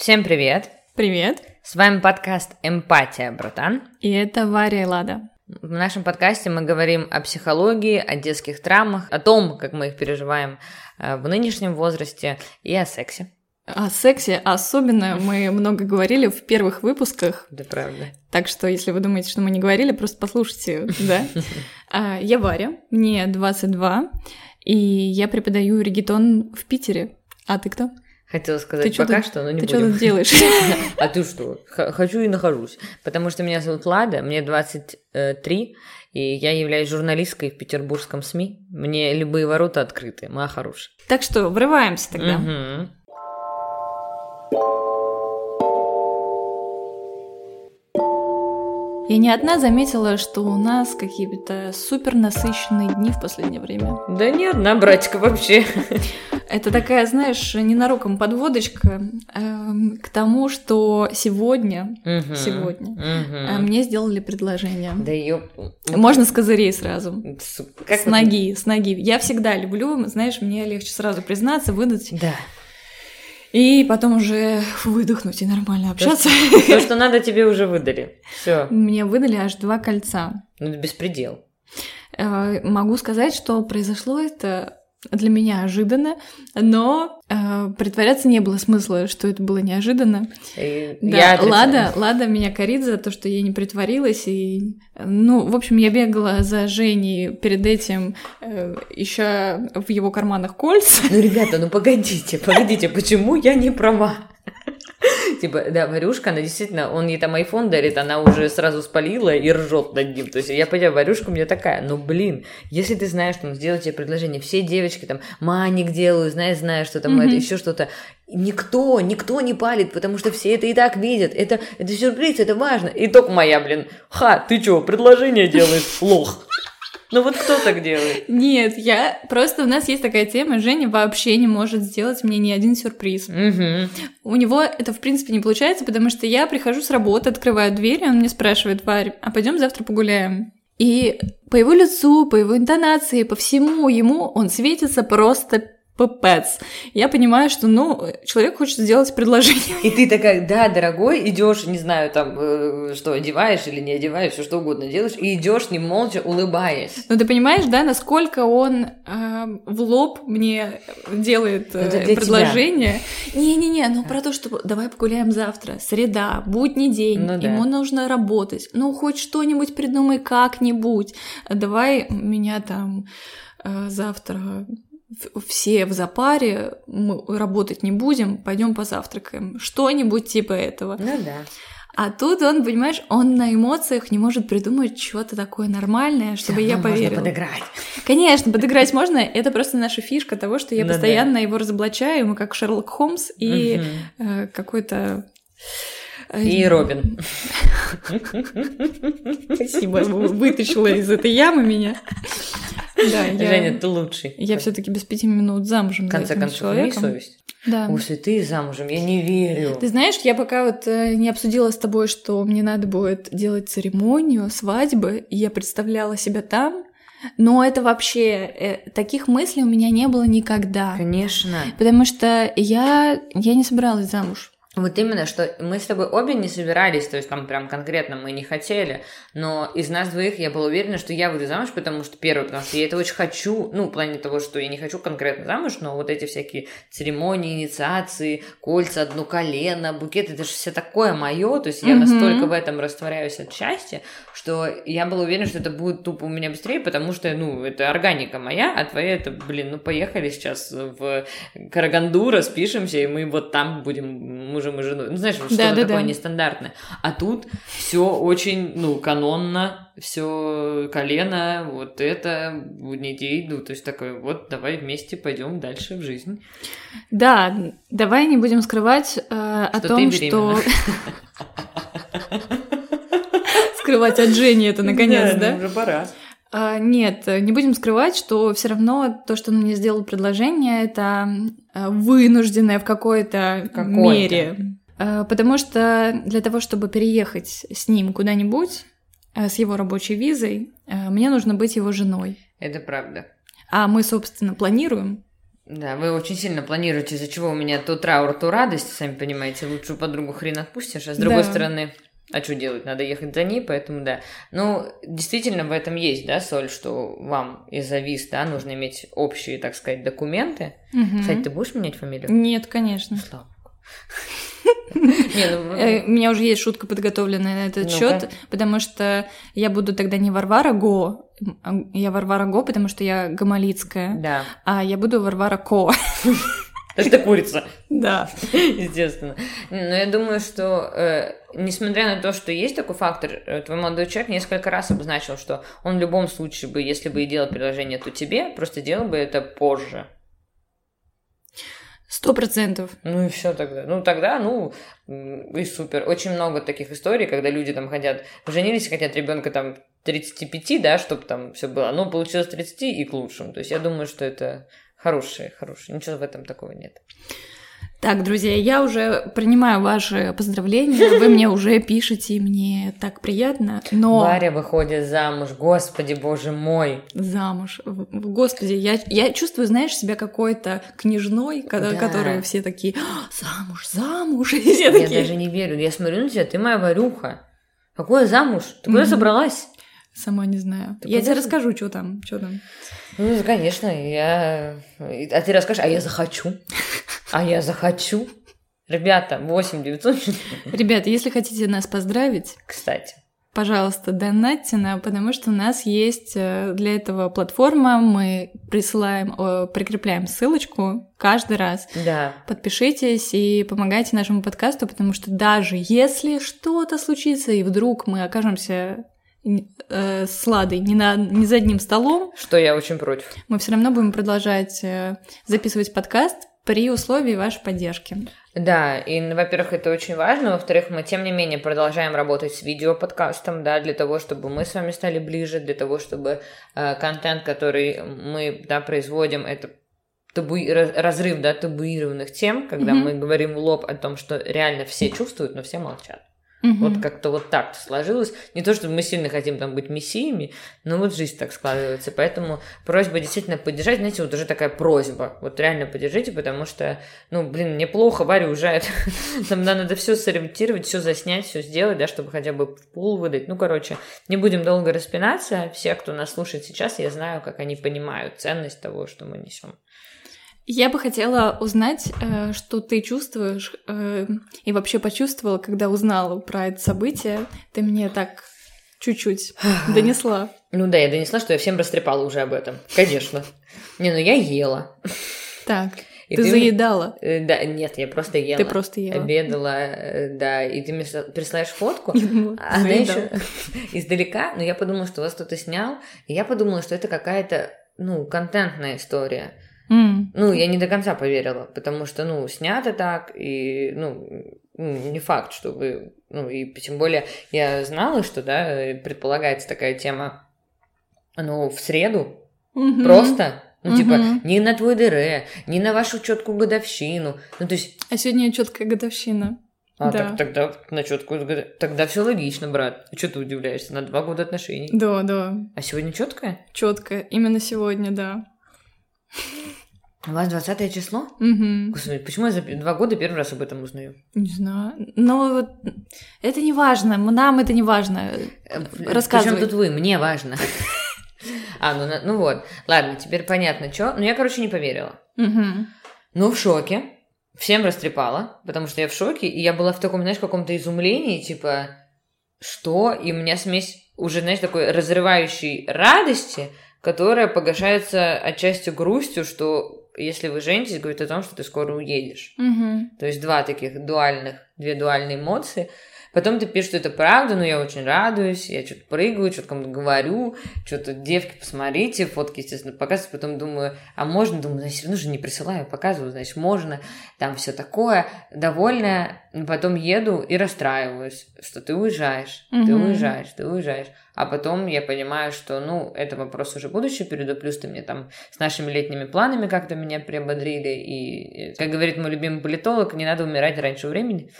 Всем привет! Привет! С вами подкаст «Эмпатия, братан». И это Варя и Лада. В нашем подкасте мы говорим о психологии, о детских травмах, о том, как мы их переживаем э, в нынешнем возрасте и о сексе. О сексе особенно мы много говорили в первых выпусках. Да, правда. Так что, если вы думаете, что мы не говорили, просто послушайте, да. А, я Варя, мне 22, и я преподаю регетон в Питере. А ты кто? Хотела сказать ты пока что, но не ты будем. Ты что делаешь? А ты что? Хочу и нахожусь. Потому что меня зовут Лада, мне 23, и я являюсь журналисткой в петербургском СМИ. Мне любые ворота открыты, моя хорошая. Так что, врываемся тогда. Угу. Я не одна заметила, что у нас какие-то супер насыщенные дни в последнее время. Да не одна, братика, вообще. Это такая, знаешь, ненароком подводочка э, к тому, что сегодня, угу, сегодня угу. э, мне сделали предложение. Да ее. Можно с козырей сразу. Как с ноги, с ноги. Я всегда люблю, знаешь, мне легче сразу признаться, выдать. Да. И потом уже выдохнуть и нормально общаться. То, то, что надо, тебе уже выдали. Все. Мне выдали аж два кольца. Ну, это беспредел. Э, могу сказать, что произошло это для меня ожиданно, но э, притворяться не было смысла, что это было неожиданно. И да, я Лада, Лада меня корит за то, что я не притворилась, и ну, в общем, я бегала за Женей перед этим, э, еще в его карманах кольца. Ну, ребята, ну погодите, погодите, почему я не права? Типа, да, Варюшка, она действительно, он ей там айфон дарит, она уже сразу спалила и ржет над ним. То есть я понимаю, Варюшка у меня такая, ну блин, если ты знаешь, что он сделает тебе предложение, все девочки там маник делают, знаешь, знаешь, что там, mm-hmm. это еще что-то. Никто, никто не палит, потому что все это и так видят. Это, это сюрприз, это важно. И только моя, блин, ха, ты чё, предложение делаешь, лох. Ну вот кто так делает? Нет, я просто у нас есть такая тема, Женя вообще не может сделать мне ни один сюрприз. Угу. У него это в принципе не получается, потому что я прихожу с работы, открываю дверь, и он мне спрашивает, Варь, а пойдем завтра погуляем? И по его лицу, по его интонации, по всему ему он светится просто пипец. Я понимаю, что, ну, человек хочет сделать предложение. И ты такая, да, дорогой, идешь, не знаю, там, э, что, одеваешь или не одеваешь, все что угодно делаешь, и идешь не молча, улыбаясь. Ну, ты понимаешь, да, насколько он э, в лоб мне делает э, предложение. Не-не-не, ну, про то, что давай погуляем завтра, среда, будний день, ну, да. ему нужно работать. Ну, хоть что-нибудь придумай как-нибудь. Давай меня там э, завтра все в запаре, мы работать не будем, пойдем позавтракаем. Что-нибудь типа этого. Ну да. А тут он, понимаешь, он на эмоциях не может придумать что-то такое нормальное, чтобы я поверила. Можно подыграть. Конечно, подыграть можно. Это просто наша фишка того, что я ну, постоянно да. его разоблачаю, мы как Шерлок Холмс и угу. э, какой-то и Робин. Спасибо, вытащила из этой ямы меня. Да, я... Женя, ты лучший. Я все таки без пяти минут замужем. В конце концов, имей совесть. Да. Если ты замужем, я не верю. Ты знаешь, я пока вот э, не обсудила с тобой, что мне надо будет делать церемонию свадьбы, и я представляла себя там, но это вообще э, таких мыслей у меня не было никогда. Конечно. Потому что я я не собиралась замуж. Вот именно, что мы с тобой обе не собирались, то есть там прям конкретно мы не хотели, но из нас двоих я была уверена, что я выйду замуж, потому что, первое, потому что я это очень хочу, ну, в плане того, что я не хочу конкретно замуж, но вот эти всякие церемонии, инициации, кольца, одно колено, букет, это же все такое мое, то есть я mm-hmm. настолько в этом растворяюсь от счастья, что я была уверена, что это будет тупо у меня быстрее, потому что, ну, это органика моя, а твоя это, блин, ну, поехали сейчас в Караганду, распишемся, и мы вот там будем мужем и женой. Ну, знаешь, что да, да, такое да. нестандартное. А тут все очень, ну, канонно, все колено, вот это, не дей, ну, то есть такое, вот давай вместе пойдем дальше в жизнь. Да, давай не будем скрывать э, о том, что... Скрывать от Жени это наконец, да? Уже пора. А, нет, не будем скрывать, что все равно то, что он мне сделал предложение, это а, вынужденное в какой-то какой мере. А, потому что для того, чтобы переехать с ним куда-нибудь, с его рабочей визой, мне нужно быть его женой. Это правда. А мы, собственно, планируем Да, вы очень сильно планируете, из-за чего у меня то траур, то радость, сами понимаете, лучшую подругу хрен отпустишь, а с другой Да. стороны, а что делать, надо ехать за ней, поэтому да. Ну, действительно, в этом есть, да, соль, что вам из-за виз, да, нужно иметь общие, так сказать, документы. Мгм. Кстати, ты будешь менять фамилию? Нет, конечно. Слава ну, Э, У меня уже есть шутка подготовленная на этот счет, потому что я буду тогда не Варвара Го, а я Варвара Го, потому что я гамалицкая, да. а я буду Варвара Ко. Это что курица. Да. Естественно. Но я думаю, что э, несмотря на то, что есть такой фактор, э, твой молодой человек несколько раз обозначил, что он в любом случае бы, если бы и делал предложение, то тебе, просто делал бы это позже. Сто процентов. Ну и все тогда. Ну тогда, ну, и супер. Очень много таких историй, когда люди там хотят, женились и хотят ребенка там 35, да, чтобы там все было. Ну, получилось 30 и к лучшему. То есть я думаю, что это хорошее, хорошее. Ничего в этом такого нет. Так, друзья, я уже принимаю ваши поздравления, вы мне уже пишете, мне так приятно, но Варя выходит замуж, господи, боже мой. замуж, господи, я, я чувствую, знаешь, себя какой-то княжной, Да. которые все такие, «А, замуж, замуж, и все Я такие. даже не верю. Я смотрю на тебя, ты моя Варюха. Какое замуж? Ты куда Мгм. собралась? Сама не знаю. Ты я тебе подожди. расскажу, что там, что там. Ну, конечно, я... А ты расскажешь, а я захочу. А я захочу. Ребята, 8 900... Ребята, если хотите нас поздравить, Кстати. пожалуйста, донатьте нам, потому что у нас есть э, для этого платформа, мы присылаем, прикрепляем ссылочку каждый раз. Да. Подпишитесь и помогайте нашему подкасту, потому что даже если что-то случится, и вдруг мы окажемся э, с Ладой не, на, не за одним столом, Что я очень против. мы все равно будем продолжать э, записывать подкаст при условии вашей поддержки. Да, и, во-первых, это очень важно, во-вторых, мы, тем не менее, продолжаем работать с видеоподкастом, да, для того, чтобы мы с вами стали ближе, для того, чтобы э, контент, который мы, да, производим, это табу... раз- разрыв, да, табуированных тем, когда Мгм. мы говорим в лоб о том, что реально все чувствуют, но все молчат. Мгм. Вот как-то вот так сложилось. Не то, чтобы мы сильно хотим там быть мессиями, но вот жизнь так складывается. Поэтому просьба действительно поддержать. Знаете, вот уже такая просьба. Вот реально поддержите, потому что, ну, блин, мне плохо, Варя уезжает. Там надо все сориентировать, все заснять, все сделать, да, чтобы хотя бы пул выдать. Ну, короче, не будем долго распинаться. Все, кто нас слушает сейчас, я знаю, как они понимают ценность того, что мы несем. Я бы хотела узнать, э, что ты чувствуешь э, и вообще почувствовала, когда узнала про это событие. Ты мне так чуть-чуть донесла. Ну да, я донесла, что я всем растрепала уже об этом. Конечно. Не, ну я ела. Так, И ты мне- заедала. Э, Да, нет, я просто ела. Ты просто ела. Обедала, да, и ты мне присылаешь фотку, а она еще издалека, но я подумала, что вас кто-то снял, и я подумала, что это какая-то, ну, контентная история. М, Ну, я не до конца поверила, потому что, ну, снято так, и, ну, м, не факт, что вы, ну, и тем более я знала, что, да, э, предполагается такая тема, ну, в среду, мгм. просто, ну, типа, Мгм. не на твой ДР, не на вашу четкую годовщину, ну, то есть А сегодня четкая годовщина. А, Да. так, тогда на четкую тогда все логично, брат. Что ты удивляешься? На два года отношений. Да, да, А сегодня четкое? четкая. Именно сегодня, да. У вас 20 число? Мгм. Господи, почему я за два года первый раз об этом узнаю? Не знаю. Но вот это не важно. Нам это не важно. Рассказывай. Причем тут вы? Мне важно. А, ну, ну вот. Ладно, теперь понятно, что. Ну, я, короче, не поверила. Мгм. Ну, в шоке. Всем растрепала, потому что я в шоке, и я была в таком, знаешь, каком-то изумлении, типа, что? И у меня смесь уже, знаешь, такой разрывающей радости, которая погашается отчасти грустью, что если вы женитесь, говорит о том, что ты скоро уедешь. Мгм. То есть два таких дуальных, две дуальные эмоции. Потом ты пишешь, что это правда, но я очень радуюсь, я что-то прыгаю, что-то кому-то говорю, что-то, девки, посмотрите, фотки, естественно, показываю, потом думаю, а можно, думаю, значит, все равно же не присылаю, показываю, значит, можно, там все такое, довольная, потом еду и расстраиваюсь, что ты уезжаешь, ты Мгм. уезжаешь, ты уезжаешь. А потом я понимаю, что, ну, это вопрос уже будущего периода, плюс ты мне там с нашими летними планами как-то меня приободрили, и, как говорит мой любимый политолог, не надо умирать раньше времени.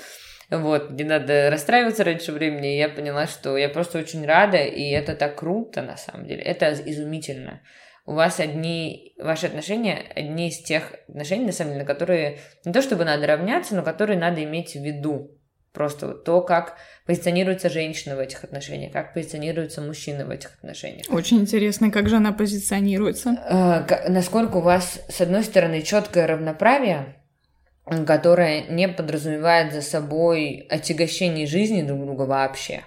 Вот, не надо расстраиваться раньше времени. И я поняла, что я просто очень рада, и это так круто, на самом деле. Это изумительно. у вас одни, ваши отношения, одни из тех отношений, на самом деле, на которые не то чтобы надо равняться, но которые надо иметь в виду. Просто вот то, как позиционируется женщина в этих отношениях, как позиционируется мужчина в этих отношениях. Очень интересно, как же она позиционируется. Э, насколько у вас, с одной стороны, четкое равноправие, которое не подразумевает за собой отягощение жизни друг друга вообще.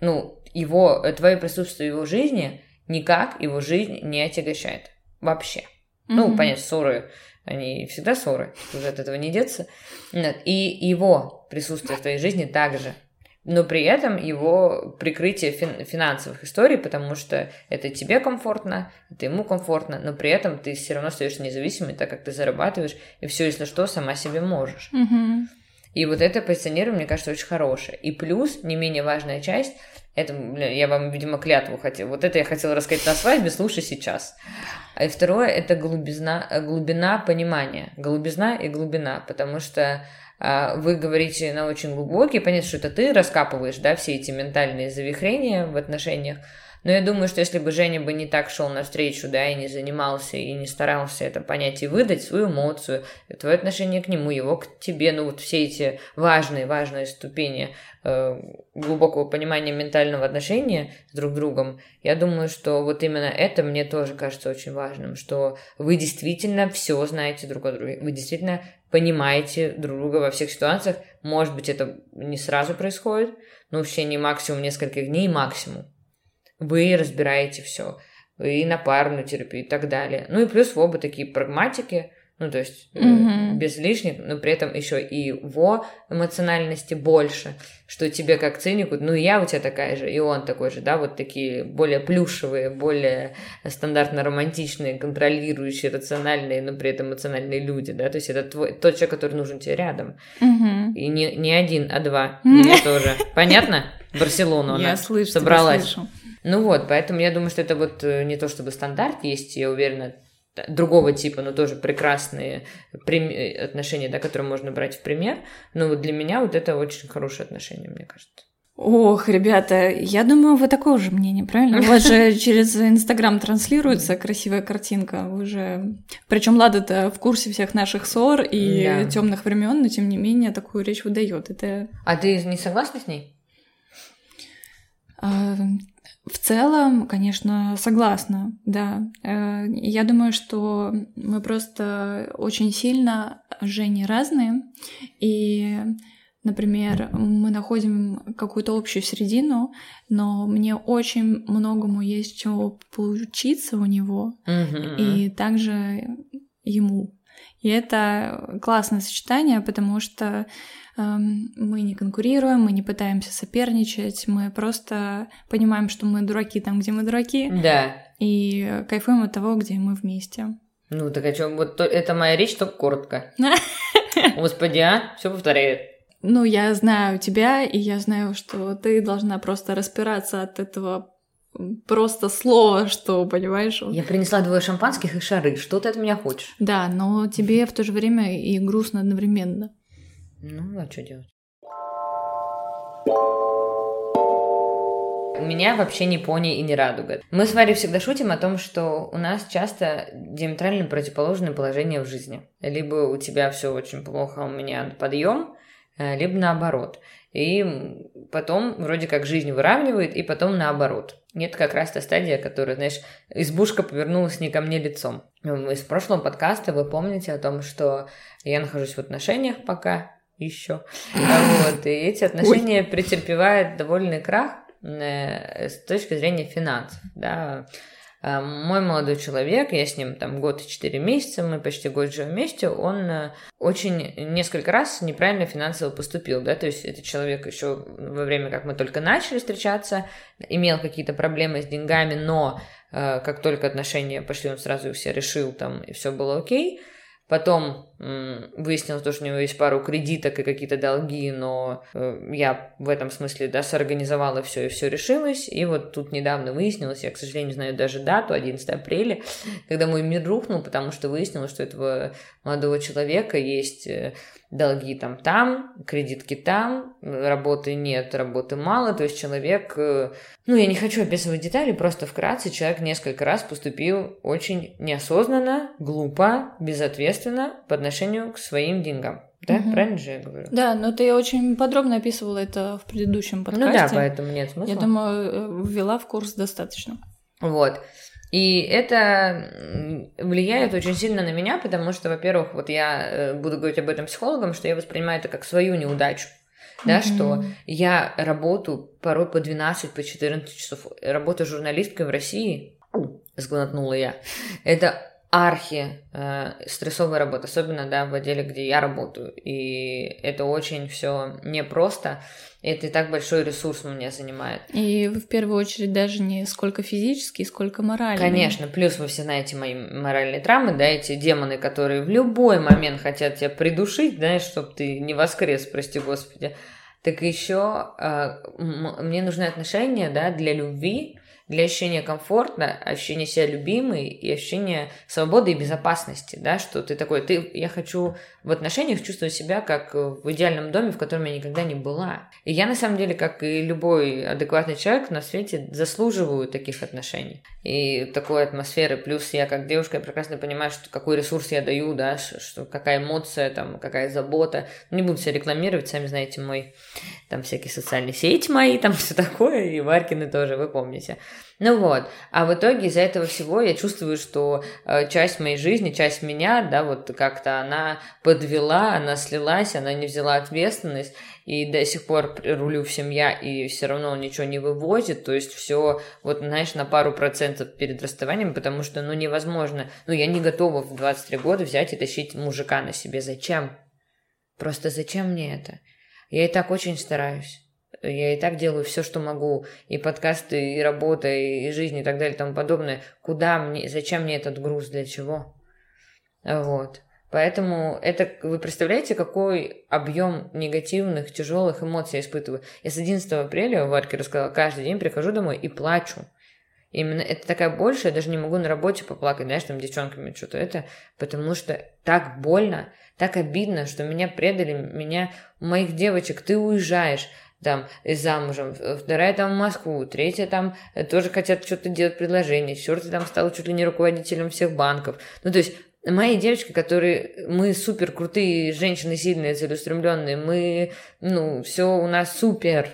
Ну, его, твое присутствие в его жизни никак его жизнь не отягощает. Вообще. Mm-hmm. Ну, понятно, ссоры они всегда ссоры, уже от этого не деться. И его присутствие в твоей жизни также. Но при этом его прикрытие фин- финансовых историй, потому что это тебе комфортно, это ему комфортно, но при этом ты все равно остаешься независимой, так как ты зарабатываешь, и все, если что, сама себе можешь. Mm-hmm. И вот это позиционирование, мне кажется, очень хорошее. И плюс, не менее важная часть, это, бля, я вам, видимо, клятву хотела. Вот это я хотела рассказать на свадьбе, слушай сейчас. А и второе, это глубизна, глубина понимания. Голубизна и глубина, потому что вы говорите на очень глубокий, понятно, что это ты раскапываешь, да, все эти ментальные завихрения в отношениях, но я думаю, что если бы Женя бы не так шел навстречу, да, и не занимался, и не старался это понять и выдать свою эмоцию, твое отношение к нему, его к тебе, ну вот все эти важные, важные ступени э, глубокого понимания ментального отношения с друг другом, я думаю, что вот именно это мне тоже кажется очень важным, что вы действительно все знаете друг о друге, вы действительно понимаете друг друга во всех ситуациях. Может быть, это не сразу происходит, но в течение максимум нескольких дней максимум вы разбираете все, и на парную терапию и так далее. Ну и плюс вы оба такие прагматики, ну, то есть mm-hmm. без лишних, но при этом еще и его эмоциональности больше, что тебе как цинику, ну, я у тебя такая же, и он такой же, да, вот такие более плюшевые, более стандартно романтичные, контролирующие, рациональные, но при этом эмоциональные люди, да, то есть это твой, тот человек, который нужен тебе рядом. Mm-hmm. И не, не один, а два, мне тоже. Понятно? Барселону она собралась. Ну вот, поэтому я думаю, что это вот э, не то чтобы стандарт есть, я уверена, другого типа, но тоже прекрасные отношения, да, которые можно брать в пример. Но вот для меня вот это очень хорошее отношение, мне кажется. Ох, ребята, я думаю, вы такого же мнения, правильно? У вас же через Инстаграм транслируется красивая картинка. Вы же. Причем Лада-то в курсе всех наших ссор и да. темных времен, но тем не менее такую речь выдает. Это. А ты не согласна с ней? А, в целом, конечно, согласна, да. Э, я думаю, что мы просто очень сильно, Жени, разные, и Например, мы находим какую-то общую середину, но мне очень многому есть чего поучиться у него, mm-hmm. и также ему. И это классное сочетание, потому что мы не конкурируем, мы не пытаемся соперничать, мы просто понимаем, что мы дураки там, где мы дураки. Да. И кайфуем от того, где мы вместе. Ну, так о чем? Вот то, это моя речь, только коротко. Господи, а? Все повторяет. Ну, я знаю тебя, и я знаю, что ты должна просто распираться от этого просто слова, что, понимаешь? Я принесла двое шампанских и шары. Что ты от меня хочешь? Да, но тебе в то же время и грустно одновременно. Ну, а что делать? У меня вообще не пони и не радуга. Мы с Варей всегда шутим о том, что у нас часто диаметрально противоположное положение в жизни. Либо у тебя все очень плохо, а у меня подъем, э, либо наоборот. И потом вроде как жизнь выравнивает, и потом наоборот. Нет как раз та стадия, которая, знаешь, избушка повернулась не ко мне лицом. Из прошлого подкаста вы помните о том, что я нахожусь в отношениях пока, еще. Вот, и эти отношения Ой. претерпевают довольный крах э, с точки зрения финансов, да. А, мой молодой человек, я с ним там год и четыре месяца, мы почти год живем вместе, он э, очень несколько раз неправильно финансово поступил, да, то есть этот человек еще во время, как мы только начали встречаться, имел какие-то проблемы с деньгами, но э, как только отношения пошли, он сразу их все решил там, и все было окей. Потом выяснилось то, что у него есть пару кредиток и какие-то долги, но э, я в этом смысле, да, сорганизовала все и все решилось. И вот тут недавно выяснилось, я, к сожалению, знаю даже дату, 11 апреля, когда мой мир рухнул, потому что выяснилось, что этого молодого человека есть э, долги там там, кредитки там, работы нет, работы мало, то есть человек, э, ну я не хочу описывать детали, просто вкратце человек несколько раз поступил очень неосознанно, глупо, безответственно по отношению к своим деньгам. Да, угу. правильно же я говорю? Да, но ты очень подробно описывала это в предыдущем подкасте. Ну да, поэтому нет смысла. Я думаю, э, ввела в курс достаточно. Вот. И это влияет очень сильно на меня, потому что, во-первых, вот я э, буду говорить об этом психологам, что я воспринимаю это как свою неудачу. Да, mm-hmm. что я работаю порой по 12, по 14 часов. Работаю журналисткой в России, сглотнула я. Это архи э, стрессовая работа, особенно да, в отделе, где я работаю. И это очень все непросто. Это и так большой ресурс у меня занимает. И в первую очередь даже не сколько физический, сколько моральный. Конечно, плюс вы все знаете мои моральные травмы, да, эти демоны, которые в любой момент хотят тебя придушить, да, чтобы ты не воскрес, прости господи. Так еще э, мне нужны отношения, да, для любви, для ощущения комфорта, ощущения себя любимой и ощущения свободы и безопасности, да, что ты такой, ты, я хочу в отношениях чувствовать себя как в идеальном доме, в котором я никогда не была. И я, на самом деле, как и любой адекватный человек на свете, заслуживаю таких отношений и такой атмосферы. Плюс я, как девушка, я прекрасно понимаю, что какой ресурс я даю, да, что какая эмоция, там, какая забота. Не буду себя рекламировать, сами знаете, мой, там, всякие социальные сети мои, там, все такое, и Варькины тоже, вы помните. Ну вот, а в итоге из-за этого всего я чувствую, что э, часть моей жизни, часть меня, да, вот как-то она подвела, она слилась, она не взяла ответственность, и до сих пор рулю всем я, и все равно ничего не вывозит, то есть все, вот, знаешь, на пару процентов перед расставанием, потому что, ну, невозможно, ну, я не готова в 23 года взять и тащить мужика на себе, зачем? Просто зачем мне это? Я и так очень стараюсь. Я и так делаю все, что могу. И подкасты, и работа, и жизнь, и так далее, и тому подобное. Куда мне, зачем мне этот груз, для чего? Вот. Поэтому это, вы представляете, какой объем негативных, тяжелых эмоций я испытываю. Я с 11 апреля, Варьке рассказала, каждый день прихожу домой и плачу. Именно это такая боль, что я даже не могу на работе поплакать, знаешь, там девчонками что-то это, потому что так больно, так обидно, что меня предали, меня, моих девочек, ты уезжаешь, там, замужем, вторая там в Москву, третья там э, тоже хотят что-то делать предложение, четвертая там стала чуть ли не руководителем всех банков. Ну, то есть мои девочки, которые мы супер крутые женщины, сильные, целеустремленные, мы, ну, все у нас супер.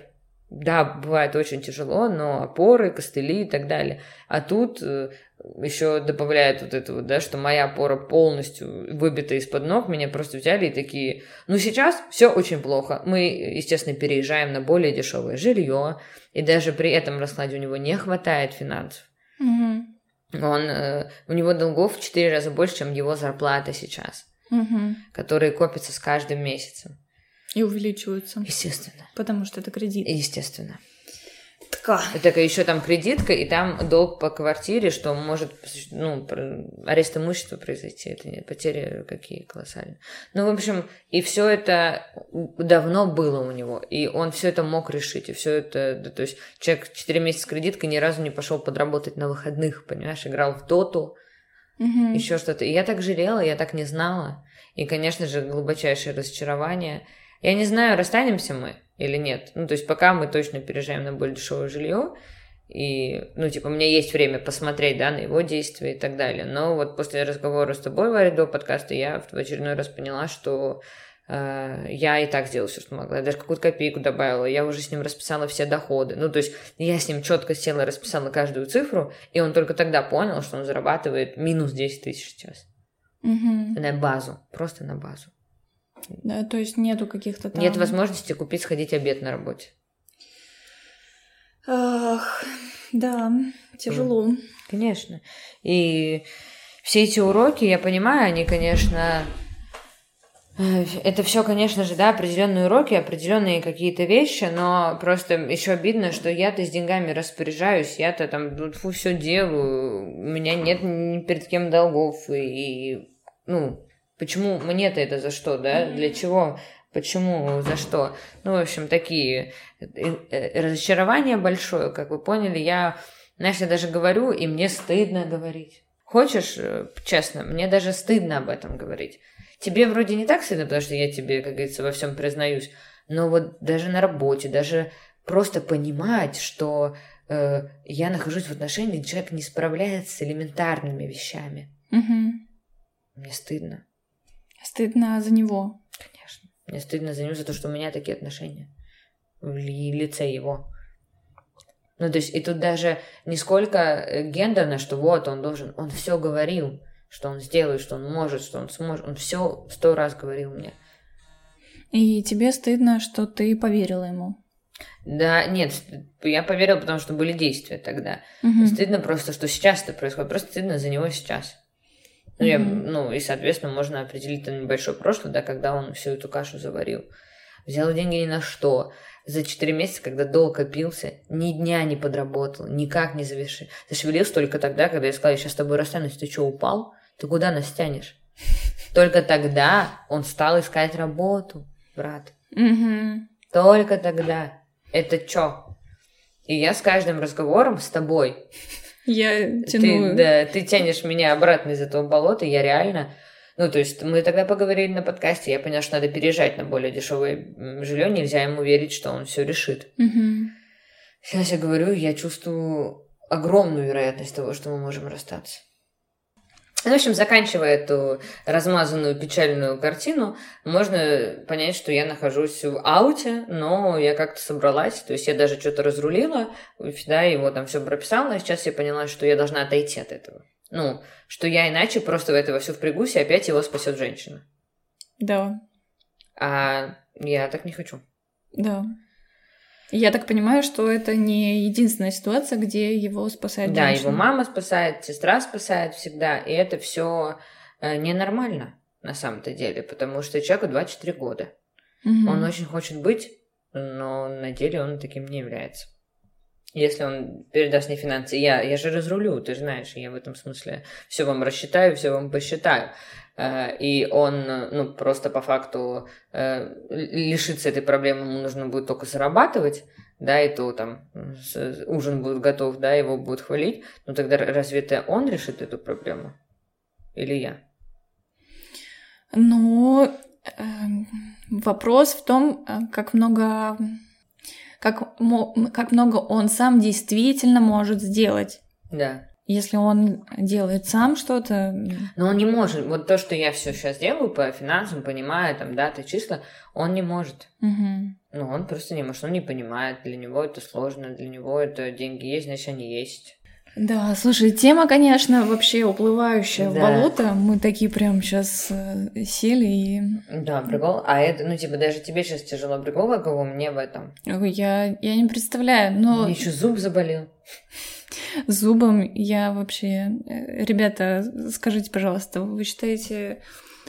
Да, бывает очень тяжело, но опоры, костыли и так далее. А тут э, еще добавляет вот это вот, да, что моя опора полностью выбита из-под ног, меня просто взяли и такие, ну сейчас все очень плохо. Мы, естественно, переезжаем на более дешевое жилье, и даже при этом раскладе у него не хватает финансов. Угу. Он, э, у него долгов в 4 раза больше, чем его зарплата сейчас, угу. которые копятся с каждым месяцем. И увеличиваются. Естественно. Потому что это кредит. Естественно. Така. Так еще там кредитка, и там долг по квартире, что может, ну, арест имущества произойти. Это не потери какие колоссальные. Ну, в общем, и все это давно было у него, и он все это мог решить, и все это, да, то есть человек 4 месяца с кредиткой ни разу не пошел подработать на выходных, понимаешь, играл в доту, угу. еще что-то. И я так жалела, я так не знала. И, конечно же, глубочайшее разочарование. Я не знаю, расстанемся мы или нет. Ну, то есть пока мы точно переезжаем на более дешевое жилье, и, ну, типа, у меня есть время посмотреть, да, на его действия и так далее. Но вот после разговора с тобой, Варя, до подкаста, я в очередной раз поняла, что э, я и так сделала все, что могла. Я даже какую-то копейку добавила. Я уже с ним расписала все доходы. Ну, то есть я с ним четко села, расписала каждую цифру, и он только тогда понял, что он зарабатывает минус 10 тысяч сейчас. Угу. На базу, просто на базу. Да, то есть нету каких-то там... Нет возможности купить, сходить обед на работе. Ах, да, тяжело. Конечно. И все эти уроки, я понимаю, они, конечно, э, это все, конечно же, да, определенные уроки, определенные какие-то вещи, но просто еще обидно, что я-то с деньгами распоряжаюсь, я-то там фу, все делаю, у меня нет ни перед кем долгов, и, ну, Почему мне-то это за что, да? Для чего? Почему? За что? Ну, в общем, такие э, э, разочарования большое, как вы поняли. Я, знаешь, я даже говорю, и мне стыдно говорить. Хочешь, э, честно, мне даже стыдно об этом говорить. Тебе вроде не так стыдно, потому что я тебе, как говорится, во всем признаюсь. Но вот даже на работе, даже просто понимать, что э, я нахожусь в отношении, где человек не справляется с элементарными вещами. Угу. Мне стыдно. Стыдно за него. Конечно. Мне стыдно за него, за то, что у меня такие отношения. В лице его. Ну, то есть, и тут даже не сколько э, гендерно, что вот он должен, он все говорил, что он сделает, что он может, что он сможет. Он все сто раз говорил мне. И тебе стыдно, что ты поверила ему. Да, нет, я поверила, потому что были действия тогда. Угу. Стыдно просто, что сейчас это происходит. Просто стыдно за него сейчас. Ну, я, ну, и, соответственно, можно определить там небольшое прошлое, да, когда он всю эту кашу заварил. Взял деньги ни на что. За четыре месяца, когда долг копился, ни дня не подработал, никак не завершил. Зашевелился только тогда, когда я сказала, я сейчас с тобой расстанусь, ты что, упал? Ты куда нас тянешь? Только тогда он стал искать работу, брат. Угу. Только тогда. Это чё? И я с каждым разговором с тобой Я тяну... ты, да, ты тянешь меня обратно из этого болота, я реально... Ну, то есть мы тогда поговорили на подкасте, я поняла, что надо переезжать на более дешевое жилье, нельзя ему верить, что он все решит. Угу. Сейчас я говорю, я чувствую огромную вероятность того, что мы можем расстаться. Ну, в общем, заканчивая эту размазанную печальную картину, можно понять, что я нахожусь в ауте, но я как-то собралась, то есть я даже что-то разрулила, да, его там все прописала, и сейчас я поняла, что я должна отойти от этого. Ну, что я иначе просто в этого все впрягусь, и опять его спасет женщина. Да, А я так не хочу. да. Я так понимаю, что это не единственная ситуация, где его спасает Да, женщина. его мама спасает, сестра спасает всегда, и это все ненормально на самом-то деле, потому что человеку 24 года. Мгм. Он очень хочет быть, но на деле он таким не является. Если он передаст мне финансы, я, я же разрулю, ты знаешь, я в этом смысле все вам рассчитаю, все вам посчитаю. Э, И он, ну, просто по факту э, лишиться этой проблемы ему нужно будет только зарабатывать, да, и то там ужин будет готов, да, его будут хвалить. Ну тогда разве это он решит эту проблему? Или я? Но эм, вопрос в том, э, как много, как, как много он сам действительно может сделать. Да. Если он делает сам что-то, Но он не может. Вот то, что я все сейчас делаю по финансам, понимаю, там, даты, числа, он не может. мгм. Ну, он просто не может, он не понимает, для него это сложно, для него это деньги есть, значит, они есть. Да, слушай, тема, конечно, вообще уплывающая в Да. болото. Мы такие прям сейчас сели и Да, прикол. А это, ну, типа, даже тебе сейчас тяжело прикол, каково мне в этом. Я, я не представляю, но Мне еще зуб заболел. Зубом я вообще... э, Ребята, скажите, пожалуйста, вы считаете,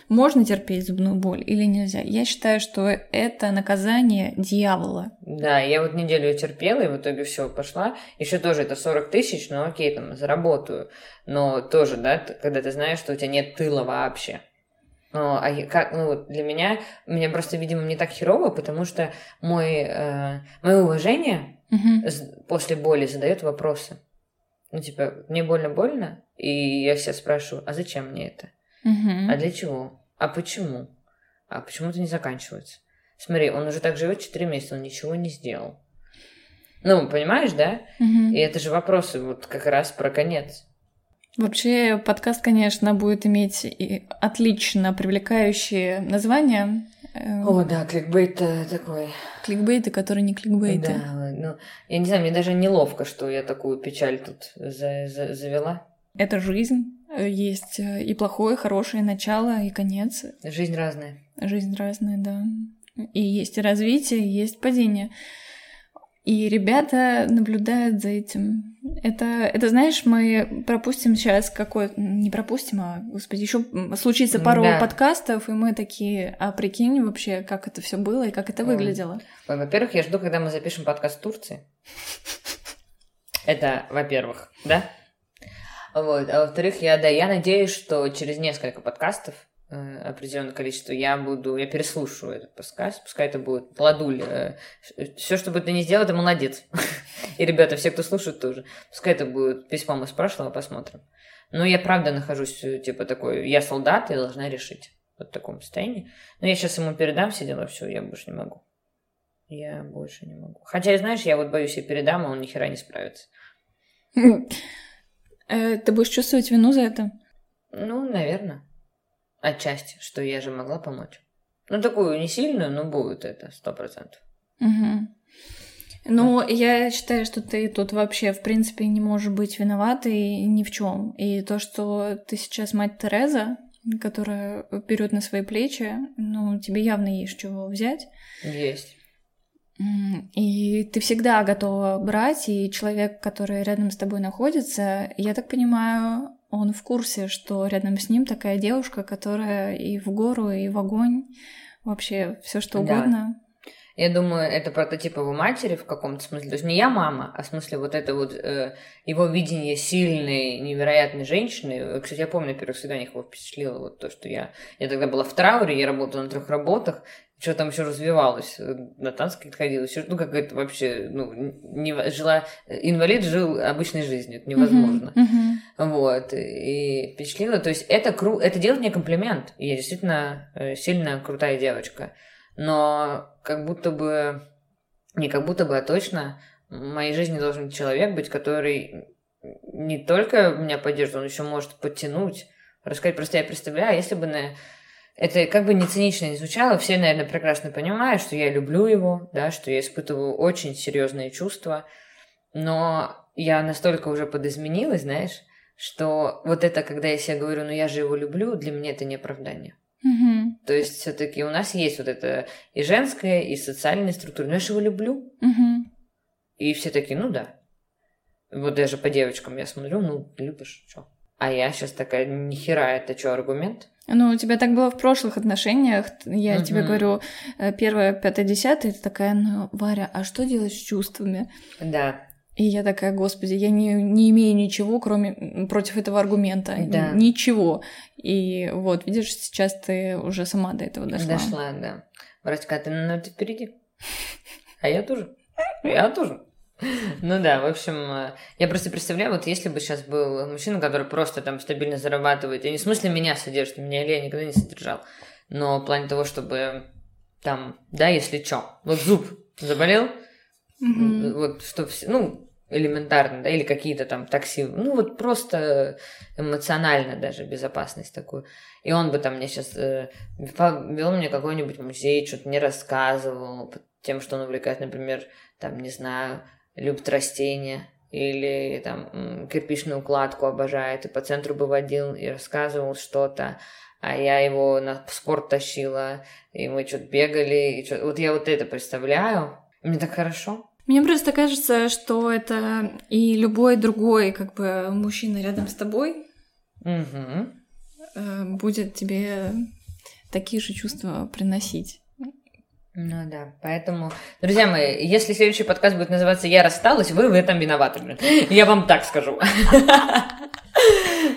можно терпеть зубную боль или нельзя? Я считаю, что это наказание дьявола. Да, я вот неделю терпела, и в итоге все пошла. Еще тоже это 40 тысяч, ну окей, там, заработаю. Но тоже, да, когда ты знаешь, что у тебя нет тыла вообще. Ну, а я- как, ну, вот для меня, мне просто, видимо, не так херово, потому что мой, э, мое уважение с- после боли задает вопросы. Ну, типа, мне больно-больно, и я себя спрашиваю, а зачем мне это? Мгм. А для чего? А почему? А почему это не заканчивается? Смотри, он уже так живет 4 месяца, он ничего не сделал. Ну, понимаешь, да? Мгм. И это же вопросы вот как раз про конец. Вообще, подкаст, конечно, будет иметь и отлично привлекающее название. Э, О, да, кликбейт э, такой. Кликбейты, которые не кликбейты. Да, ну, я не знаю, мне даже неловко, что я такую печаль тут за- за- завела. Это жизнь. Э, Есть э, и плохое, и хорошее начало, и конец. Жизнь разная. Жизнь разная, да. И есть и развитие, и есть падение. И ребята наблюдают за этим. Это, это знаешь, мы пропустим сейчас какой... Не пропустим, а, господи, еще случится пару Да. подкастов, и мы такие, а прикинь вообще, как это все было и как это выглядело. Во-первых, я жду, когда мы запишем подкаст в Турции. Это, во-первых, да? Вот. А во-вторых, я, да, я надеюсь, что через несколько подкастов определенное количество, я буду, я переслушаю этот подкаст, пускай это будет плодуль. Э, все, что бы ты ни сделал, это молодец. И, ребята, все, кто слушает, тоже. Пускай это будет письмом из прошлого, посмотрим. Но я правда нахожусь, э, типа, такой, я солдат, я должна решить. Вот в таком состоянии. Но я сейчас ему передам все дела, все, я больше не могу. Я больше не могу. Хотя, знаешь, я вот боюсь, я передам, а он ни хера не справится. Э, ты будешь чувствовать вину за это? Ну, наверное. Отчасти, что я же могла помочь. Ну, такую не сильную, но будет это, сто процентов. Угу. Ну, да. я считаю, что ты тут вообще, в принципе, не можешь быть виноватой ни в чем. И то, что ты сейчас мать Тереза, которая берет на свои плечи, ну, тебе явно есть чего взять. Есть. И ты всегда готова брать, и человек, который рядом с тобой находится, я так понимаю, он в курсе, что рядом с ним такая девушка, которая и в гору, и в огонь, вообще все что угодно. Да. Я думаю, это прототип его матери в каком-то смысле. То есть не я мама, а в смысле вот это вот э, его видение сильной, невероятной женщины. Кстати, я помню, на первых свиданиях его впечатлило вот то, что я... Я тогда была в трауре, я работала на трех работах, что там еще развивалось, на танцы ходила, еще, ну, как это вообще, ну, не, жила, инвалид жил обычной жизнью, это невозможно. Uh-huh, uh-huh. Вот, и впечатлило, то есть это, кру, это делает мне комплимент, я действительно э, сильно крутая девочка, но как будто бы, не как будто бы, а точно, в моей жизни должен человек быть, который не только меня поддержит, он еще может подтянуть, рассказать, просто я представляю, если бы на это как бы не цинично не звучало, все, наверное, прекрасно понимают, что я люблю его, да, что я испытываю очень серьезные чувства, но я настолько уже подизменилась, знаешь, что вот это, когда я себе говорю, ну я же его люблю, для меня это не оправдание. Угу. То есть все-таки у нас есть вот это и женская, и социальная структура. Но я же его люблю. Угу. И все такие, ну да. Вот даже по девочкам я смотрю, ну, любишь, что? А я сейчас такая, нихера, это что, аргумент? Ну, у тебя так было в прошлых отношениях. Я угу. тебе говорю, э, первое, пятое, десятое, ты такая, ну, Варя, а что делать с чувствами? Да. И я такая, господи, я не, не имею ничего, кроме против этого аргумента. Да. Ничего. И вот, видишь, сейчас ты уже сама до этого дошла. Дошла, да. Братька, ты, ну, ты впереди. А я тоже. Я тоже. Ну да, в общем, э, я просто представляю, вот если бы сейчас был мужчина, который просто там стабильно зарабатывает, и не в смысле меня содержит, меня Илья никогда не содержал, но в плане того, чтобы там, да, если что, вот зуб заболел, mm-hmm. вот что ну, элементарно, да, или какие-то там такси, ну вот просто эмоционально даже безопасность такую. И он бы там мне сейчас э, вел мне какой-нибудь музей, что-то не рассказывал, тем, что он увлекает, например, там, не знаю, любит растения или там кирпичную укладку обожает, и по центру бы водил и рассказывал что-то, а я его на спорт тащила, и мы что-то бегали, и что вот я вот это представляю, мне так хорошо. Мне просто кажется, что это и любой другой как бы мужчина рядом с тобой угу. будет тебе такие же чувства приносить. Ну да, поэтому, друзья мои, если следующий подкаст будет называться «Я рассталась», вы в этом виноваты, блин. Я вам так скажу.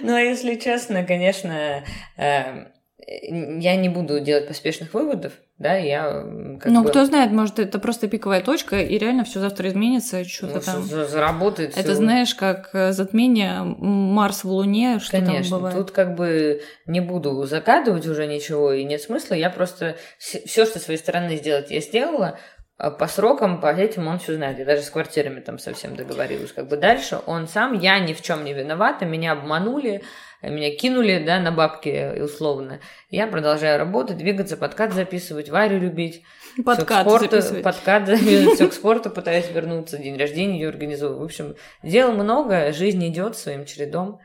Ну, а если честно, конечно, эм, я не буду делать поспешных выводов, да, я как Ну, бы... кто знает, может, это просто пиковая точка, и реально все завтра изменится, что-то ну, там... Заработает Это, всё. знаешь, как э, затмение Марс в Луне, что Конечно, там бывает. тут как бы не буду закадывать уже ничего, и нет смысла, я просто все, что с своей стороны сделать, я сделала, а по срокам, по этим он все знает. Я даже с квартирами там совсем договорилась. Как бы дальше он сам, я ни в чем не виновата, меня обманули, меня кинули, да, на бабки условно. Я продолжаю работать, двигаться, подкат записывать, Варю любить. Подкат спорту, записывать. Подкат записывать, все к спорту пытаюсь вернуться, день рождения ее организовываю. В общем, дел много, жизнь идет своим чередом.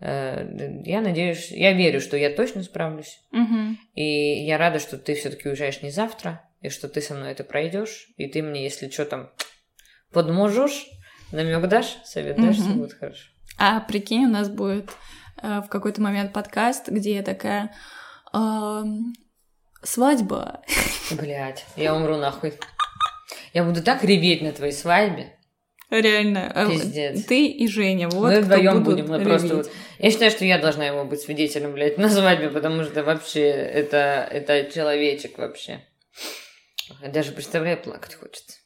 Э, я надеюсь, я верю, что я точно справлюсь. Угу. И я рада, что ты все-таки уезжаешь не завтра, и что ты со мной это пройдешь, и ты мне, если что там подможешь, намек дашь, совет дашь, все будет хорошо. А прикинь, у нас будет э, в какой-то момент подкаст, где я такая э, свадьба. Блять, я умру нахуй. Я буду так реветь на твоей свадьбе. Реально. А, Пиздец. Ты и Женя, вот Мы вдвоем будем, мы просто вот... Я считаю, что я должна его быть свидетелем, блядь, на свадьбе, потому что вообще это, это человечек вообще. Даже представляю, плакать хочется.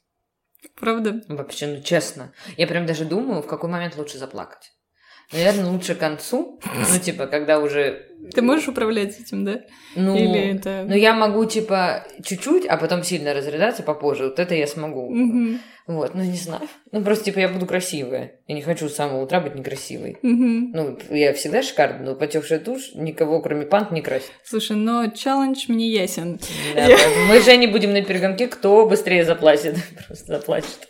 Правда? Вообще, ну честно. Я прям даже думаю, в какой момент лучше заплакать. Наверное, лучше к концу. Ну, типа, когда уже... Ты можешь управлять этим, да? Ну, Или это... ну, я могу, типа, чуть-чуть, а потом сильно разрыдаться попозже. Вот это я смогу. Мгм. Вот, ну, не знаю. Ну, просто, типа, я буду красивая. Я не хочу с самого утра быть некрасивой. Мгм. Ну, я всегда шикарна, но потекшая тушь никого, кроме пант, не красит. Слушай, но челлендж мне ясен. Да, поэтому мы же не будем на перегонке, кто быстрее заплатит. Просто заплачет.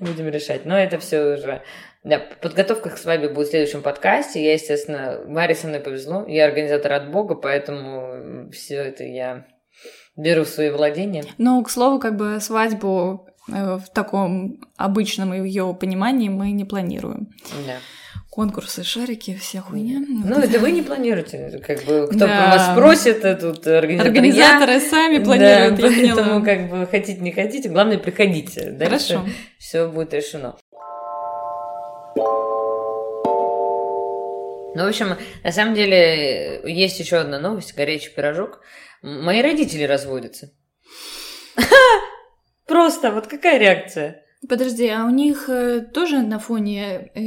Будем решать. Но это все уже... Да, подготовка к свадьбе будет в следующем подкасте. Я, естественно, Маре со мной повезло. Я организатор от Бога, поэтому все это я беру в свои владения. Но, к слову, как бы свадьбу э, в таком обычном ее понимании мы не планируем. Да. Конкурсы, шарики, вся хуйня. Ну, это вы не планируете. Как бы, кто Да. вас спросит, э, тут организаторы я. Организаторы сами планируют, Да, я поэтому, поняла. как бы, хотите, не хотите, главное, приходите. Дальше Хорошо. все будет решено. Ну, в общем, на самом деле, есть еще одна новость, горячий пирожок. Мои родители разводятся. Просто, вот какая реакция? Подожди, а у них э, тоже на фоне э,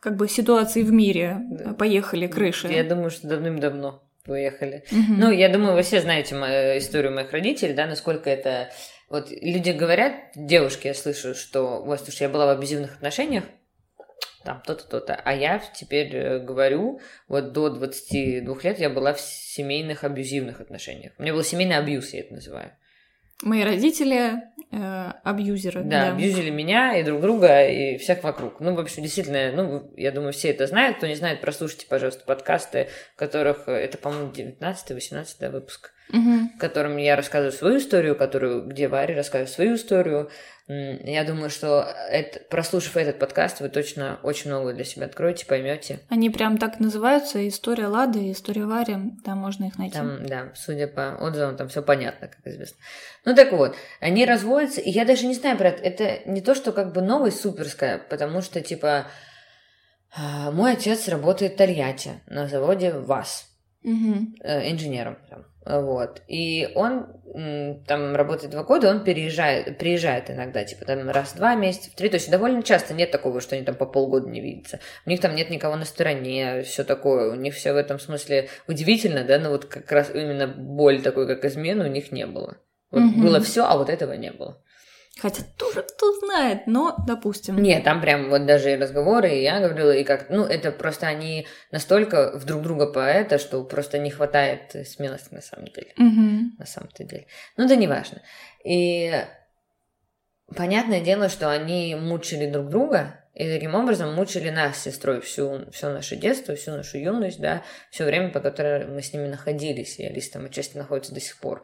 как бы ситуации в мире Да. э, поехали крыши? Я думаю, что давным-давно поехали. Мгм. Ну, я думаю, вы все знаете мою историю моих родителей, да, насколько это... Вот люди говорят, девушки, я слышу, что, вот, слушай, я была в абьюзивных отношениях, там то-то, то-то, а я теперь э, говорю, вот до 22 лет я была в семейных абьюзивных отношениях. У меня был семейный абьюз, я это называю. Мои родители э, абьюзеры. Да, абьюзили меня и друг друга, и всех вокруг. Ну, в общем, действительно, ну, я думаю, все это знают. Кто не знает, прослушайте, пожалуйста, подкасты, которых, э, это, по-моему, 19-18 выпуск. В котором я рассказываю свою историю, которую, где Варя рассказывает свою историю. Я думаю, что это, прослушав этот подкаст, вы точно очень много для себя откроете, поймете. Они прям так называются, история Лады и история Вари, там можно их найти. Там, да, судя по отзывам, там все понятно, как известно. Ну так вот, они разводятся, и я даже не знаю, брат, это не то, что как бы новость суперская, потому что, типа, а, мой отец работает в Тольятти на заводе ВАЗ. Э, инженером прям. Вот. И он там работает два года, он переезжает, приезжает иногда, типа там раз в два месяца, в три. То есть довольно часто нет такого, что они там по полгода не видятся. У них там нет никого на стороне, все такое. У них все в этом смысле удивительно, да, но вот как раз именно боль такой, как измены, у них не было. Вот Мгм. было все, а вот этого не было. Хотя тоже кто знает, но допустим. Нет, там прям вот даже и разговоры, и я говорила, и как, ну, это просто они настолько в друг друга поэта, что просто не хватает смелости на самом деле. Мгм. на самом-то деле. Ну да неважно. И понятное дело, что они мучили друг друга, и таким образом мучили нас с сестрой всю, все наше детство, всю нашу юность, да, все время, по которому мы с ними находились, и Алиса там отчасти находится до сих пор.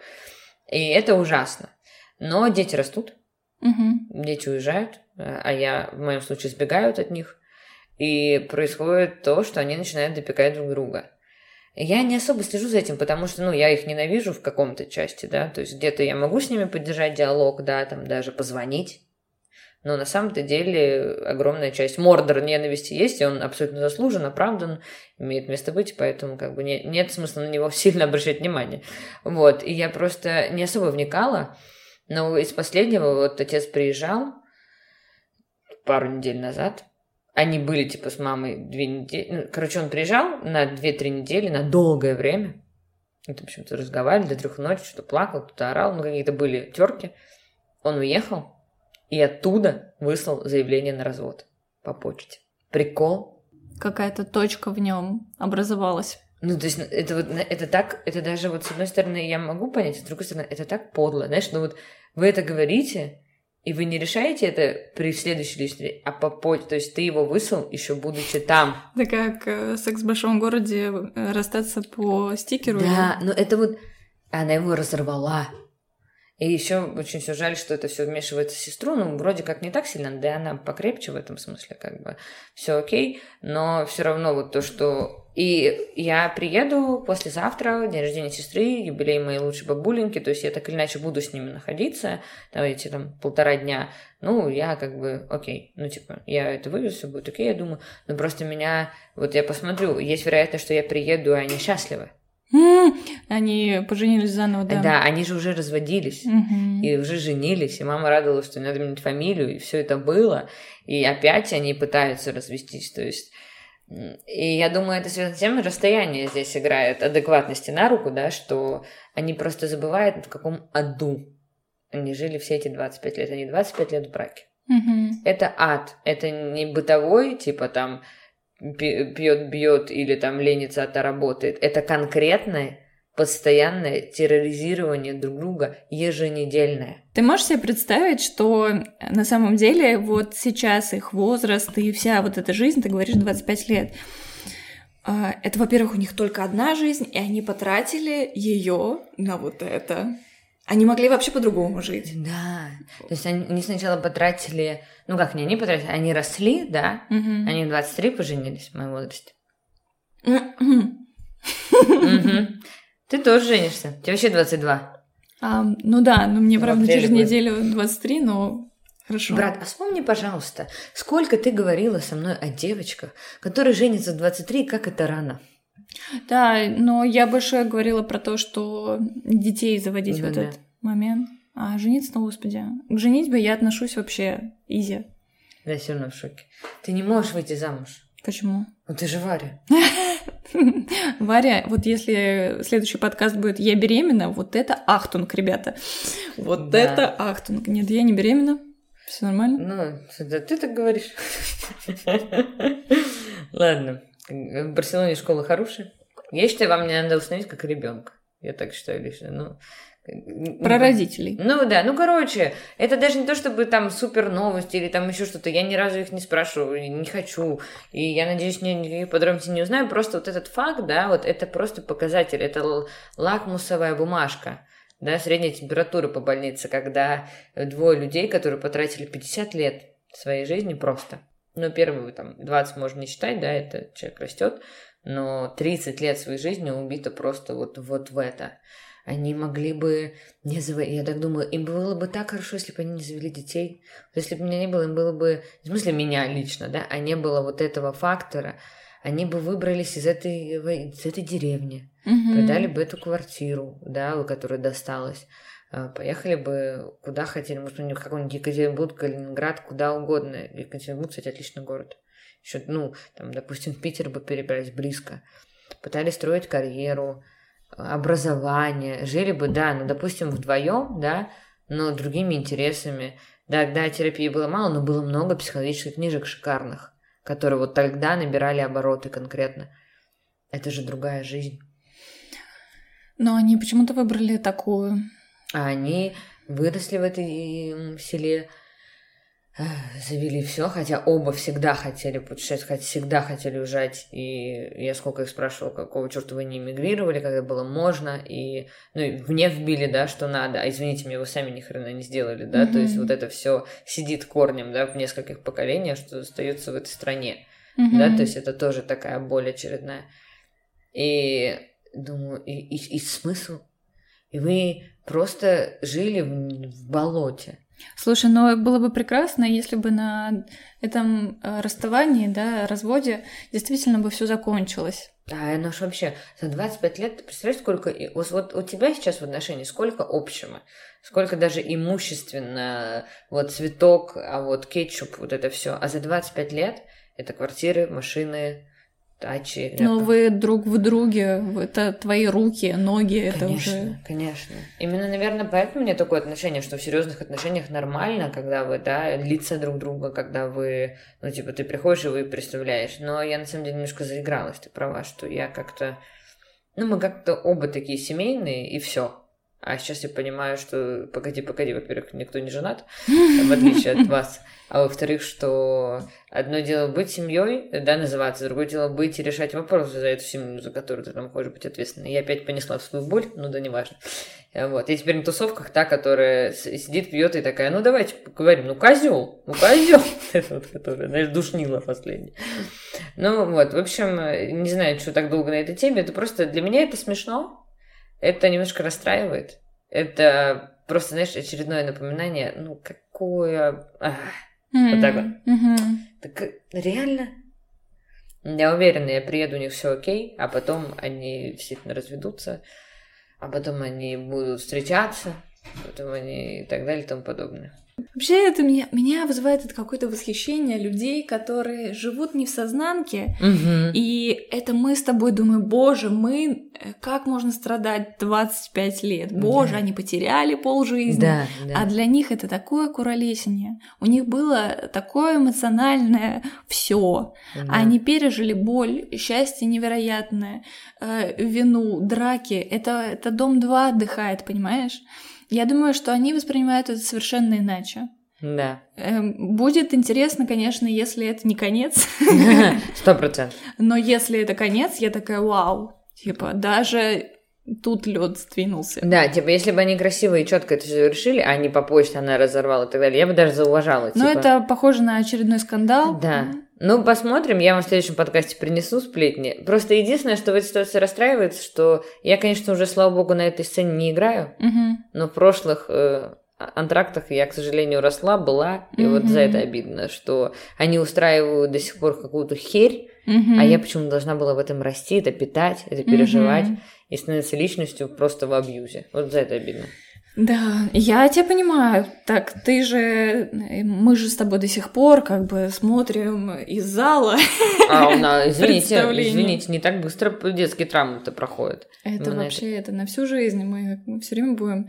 И это ужасно. Но дети растут, Мгм. дети уезжают, э, а я, в моем случае, сбегают от них. И происходит то, что они начинают допекать друг друга. Я не особо слежу за этим, потому что, ну, я их ненавижу в каком-то части, да, то есть где-то я могу с ними поддержать диалог, да, там даже позвонить, но на самом-то деле огромная часть мордор ненависти есть, и он абсолютно заслужен, оправдан, имеет место быть, поэтому как бы не- нет смысла на него сильно обращать внимание. Вот, и я просто не особо вникала, но из последнего вот отец приезжал пару недель назад, они были, типа, с мамой две недели. Ну, короче, он приезжал на две-три недели, на долгое время. Вот, в общем-то, разговаривали до трех ночи, что плакал, кто-то орал, ну, какие-то были терки. Он уехал и оттуда выслал заявление на развод по почте. Прикол. Какая-то точка в нем образовалась. Ну, то есть, это вот, это так, это даже вот с одной стороны я могу понять, а с другой стороны это так подло, знаешь, ну вот вы это говорите, и вы не решаете это при следующей личности, а по почте, то есть ты его выслал, еще будучи там. Это как э, секс в большом городе э, расстаться по стикеру. Да, но это вот... Она его разорвала. И еще очень все жаль, что это все вмешивается в сестру. Ну, вроде как не так сильно, да, она покрепче в этом смысле, как бы все окей. Но все равно вот то, что и я приеду послезавтра, день рождения сестры, юбилей моей лучшей бабуленьки, то есть я так или иначе буду с ними находиться, там эти там полтора дня. Ну, я как бы, окей, ну типа, я это вывезу, все будет окей, я думаю. Но просто меня, вот я посмотрю, есть вероятность, что я приеду, и они счастливы. Они поженились заново, да? Да, они же уже разводились угу. и уже женились, и мама радовалась, что надо менять фамилию, и все это было, и опять они пытаются развестись, то есть и я думаю, это связано с тем, расстояние здесь играет адекватности на руку, да, что они просто забывают, в каком аду они жили все эти 25 лет. Они 25 лет в браке. Угу. Это ад. Это не бытовой, типа там пьет, бьет или там ленится, а то работает. Это конкретное постоянное терроризирование друг друга еженедельное. Ты можешь себе представить, что на самом деле вот сейчас их возраст и вся вот эта жизнь, ты говоришь 25 лет, а, это, во-первых, у них только одна жизнь, и они потратили ее на вот это. Они могли вообще по-другому жить. Да. То есть они сначала потратили, ну как не они потратили, они росли, да, угу. они в 23 поженились в моем возрасте. Ты тоже женишься. Тебе вообще 22. А, ну да, ну мне, правда, через неделю 23, но хорошо. Брат, а вспомни, пожалуйста, сколько ты говорила со мной о девочках, которые женятся в 23, как это рано. Да, но я больше говорила про то, что детей заводить да, в этот момент. А жениться, ну, господи, к женитьбе я отношусь вообще изи. Да, все равно в шоке. Ты не можешь выйти замуж. Почему? Ну ты же Варя. Варя, вот если следующий подкаст будет «Я беременна», вот это ахтунг, ребята. Вот да. это ахтунг. Нет, я не беременна. Все нормально? Ну, да ты так говоришь. Ладно. В Барселоне школа хорошая. Я считаю, вам не надо установить как ребенка. Я так считаю лично. Ну, про родителей. Ну да, ну короче, это даже не то, чтобы там супер новости или там еще что-то. Я ни разу их не спрашиваю, не хочу. И я надеюсь, ни, никаких подробностей не узнаю. Просто вот этот факт, да, вот это просто показатель, это лакмусовая бумажка. Да, средняя температура по больнице, когда двое людей, которые потратили 50 лет своей жизни просто. Ну, первые там 20 можно не считать, да, это человек растет, но 30 лет своей жизни убито просто вот, вот в это. Они могли бы не заводить. Я так думаю, им было бы так хорошо, если бы они не завели детей. Если бы меня не было, им было бы... В смысле, меня лично, да? А не было вот этого фактора. Они бы выбрались из этой, из этой деревни. Угу. Продали бы эту квартиру, да, которая досталась. А, поехали бы куда хотели. Может, у них какой-нибудь Екатеринбург, Калининград, куда угодно. Екатеринбург, кстати, отличный город. Еще, ну, там, допустим, в Питер бы перебрались близко. Пытались строить карьеру, образование, жили бы, да, ну, допустим, вдвоем, да, но другими интересами. Да, да, терапии было мало, но было много психологических книжек шикарных, которые вот тогда набирали обороты конкретно. Это же другая жизнь. Но они почему-то выбрали такую. А они выросли в этой селе, завели все, хотя оба всегда хотели путешествовать, хотя всегда хотели уезжать, и я сколько их спрашивала, какого черта вы не эмигрировали, когда было можно, и, ну, и мне вбили, да, что надо, а извините меня, вы сами ни хрена не сделали, да, mm-hmm. то есть вот это все сидит корнем, да, в нескольких поколениях, что остается в этой стране, mm-hmm. да, то есть это тоже такая боль очередная. И думаю, и, и, и смысл? И вы просто жили в, в болоте. Слушай, ну было бы прекрасно, если бы на этом э, расставании, да, разводе действительно бы все закончилось. Да, ну ж вообще, за 25 лет, ты представляешь, сколько... Вот, вот у тебя сейчас в отношении сколько общего? Сколько даже имущественно, вот цветок, а вот кетчуп, вот это все. А за 25 лет это квартиры, машины, дачи. Но вы друг в друге, это твои руки, ноги, это конечно, уже... Конечно, Именно, наверное, поэтому у меня такое отношение, что в серьезных отношениях нормально, когда вы, да, лица друг друга, когда вы, ну, типа, ты приходишь и вы представляешь. Но я, на самом деле, немножко заигралась, ты права, что я как-то... Ну, мы как-то оба такие семейные, и все. А сейчас я понимаю, что погоди, погоди, во-первых, никто не женат, в отличие от вас. А во-вторых, что одно дело быть семьей, да, называться, другое дело быть и решать вопросы за эту семью, за которую ты там хочешь быть ответственной. Я опять понесла свою боль, ну да неважно. Вот. И теперь на тусовках та, которая сидит, пьет и такая, ну давайте поговорим, ну козел, ну козел, это вот, которая, знаешь, душнила последний. Ну вот, в общем, не знаю, что так долго на этой теме, это просто для меня это смешно, это немножко расстраивает. Это просто, знаешь, очередное напоминание, ну какое... Ах, mm-hmm. Вот так вот. Mm-hmm. Так реально? Я уверена, я приеду, у них все окей, а потом они действительно разведутся, а потом они будут встречаться, потом они и так далее и тому подобное. Вообще это меня, меня вызывает это какое-то восхищение людей, которые живут не в сознанке, угу. и это мы с тобой думаем, боже, мы, э, как можно страдать 25 лет? Боже, да. они потеряли полжизни. Да, да. А для них это такое куролесение. У них было такое эмоциональное все. Да. Они пережили боль, счастье невероятное, э, вину, драки. Это, это дом 2 отдыхает, понимаешь? Я думаю, что они воспринимают это совершенно иначе. Да. Эм, будет интересно, конечно, если это не конец. Сто процентов. Но если это конец, я такая, вау. Типа, даже тут лед сдвинулся. Да, типа, если бы они красиво и четко это все решили, а не по почте она разорвала и так далее, я бы даже зауважала. Но типа... это похоже на очередной скандал. Да. Ну, посмотрим, я вам в следующем подкасте принесу сплетни. Просто единственное, что в этой ситуации расстраивает, что я, конечно, уже, слава богу, на этой сцене не играю, угу. но в прошлых э, антрактах я, к сожалению, росла, была, и угу. вот за это обидно, что они устраивают до сих пор какую-то херь, угу. а я почему должна была в этом расти, это питать, это переживать угу. и становиться личностью просто в абьюзе. Вот за это обидно. Да, я тебя понимаю. Так, ты же... Мы же с тобой до сих пор как бы смотрим из зала. А, у нас, извините, извините, не так быстро детские травмы-то проходят. Это Именно вообще, это. это на всю жизнь. Мы, мы все время будем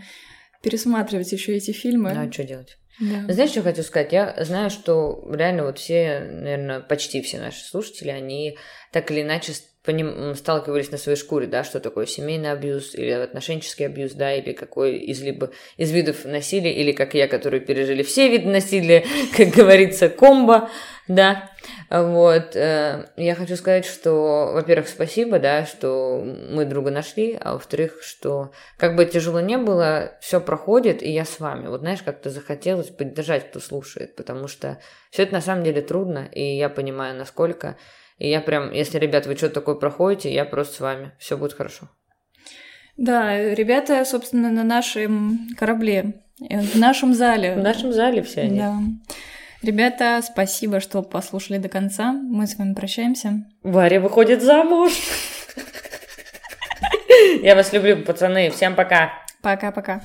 пересматривать еще эти фильмы. Ну, а что делать? Да. Знаешь, что хочу сказать? Я знаю, что реально вот все, наверное, почти все наши слушатели, они так или иначе поним, сталкивались на своей шкуре, да, что такое семейный абьюз или отношенческий абьюз, да, или какой из либо из видов насилия, или как я, которые пережили все виды насилия, как говорится, комбо, да, вот. Э, я хочу сказать, что, во-первых, спасибо, да, что мы друга нашли, а во-вторых, что как бы тяжело не было, все проходит, и я с вами. Вот знаешь, как-то захотелось поддержать, кто слушает, потому что все это на самом деле трудно, и я понимаю, насколько. И я прям, если, ребят, вы что-то такое проходите, я просто с вами. Все будет хорошо. Да, ребята, собственно, на нашем корабле, э, в нашем зале. В нашем зале все они. Да. Ребята, спасибо, что послушали до конца. Мы с вами прощаемся. Варя выходит замуж. Я вас люблю, пацаны. Всем пока. Пока-пока.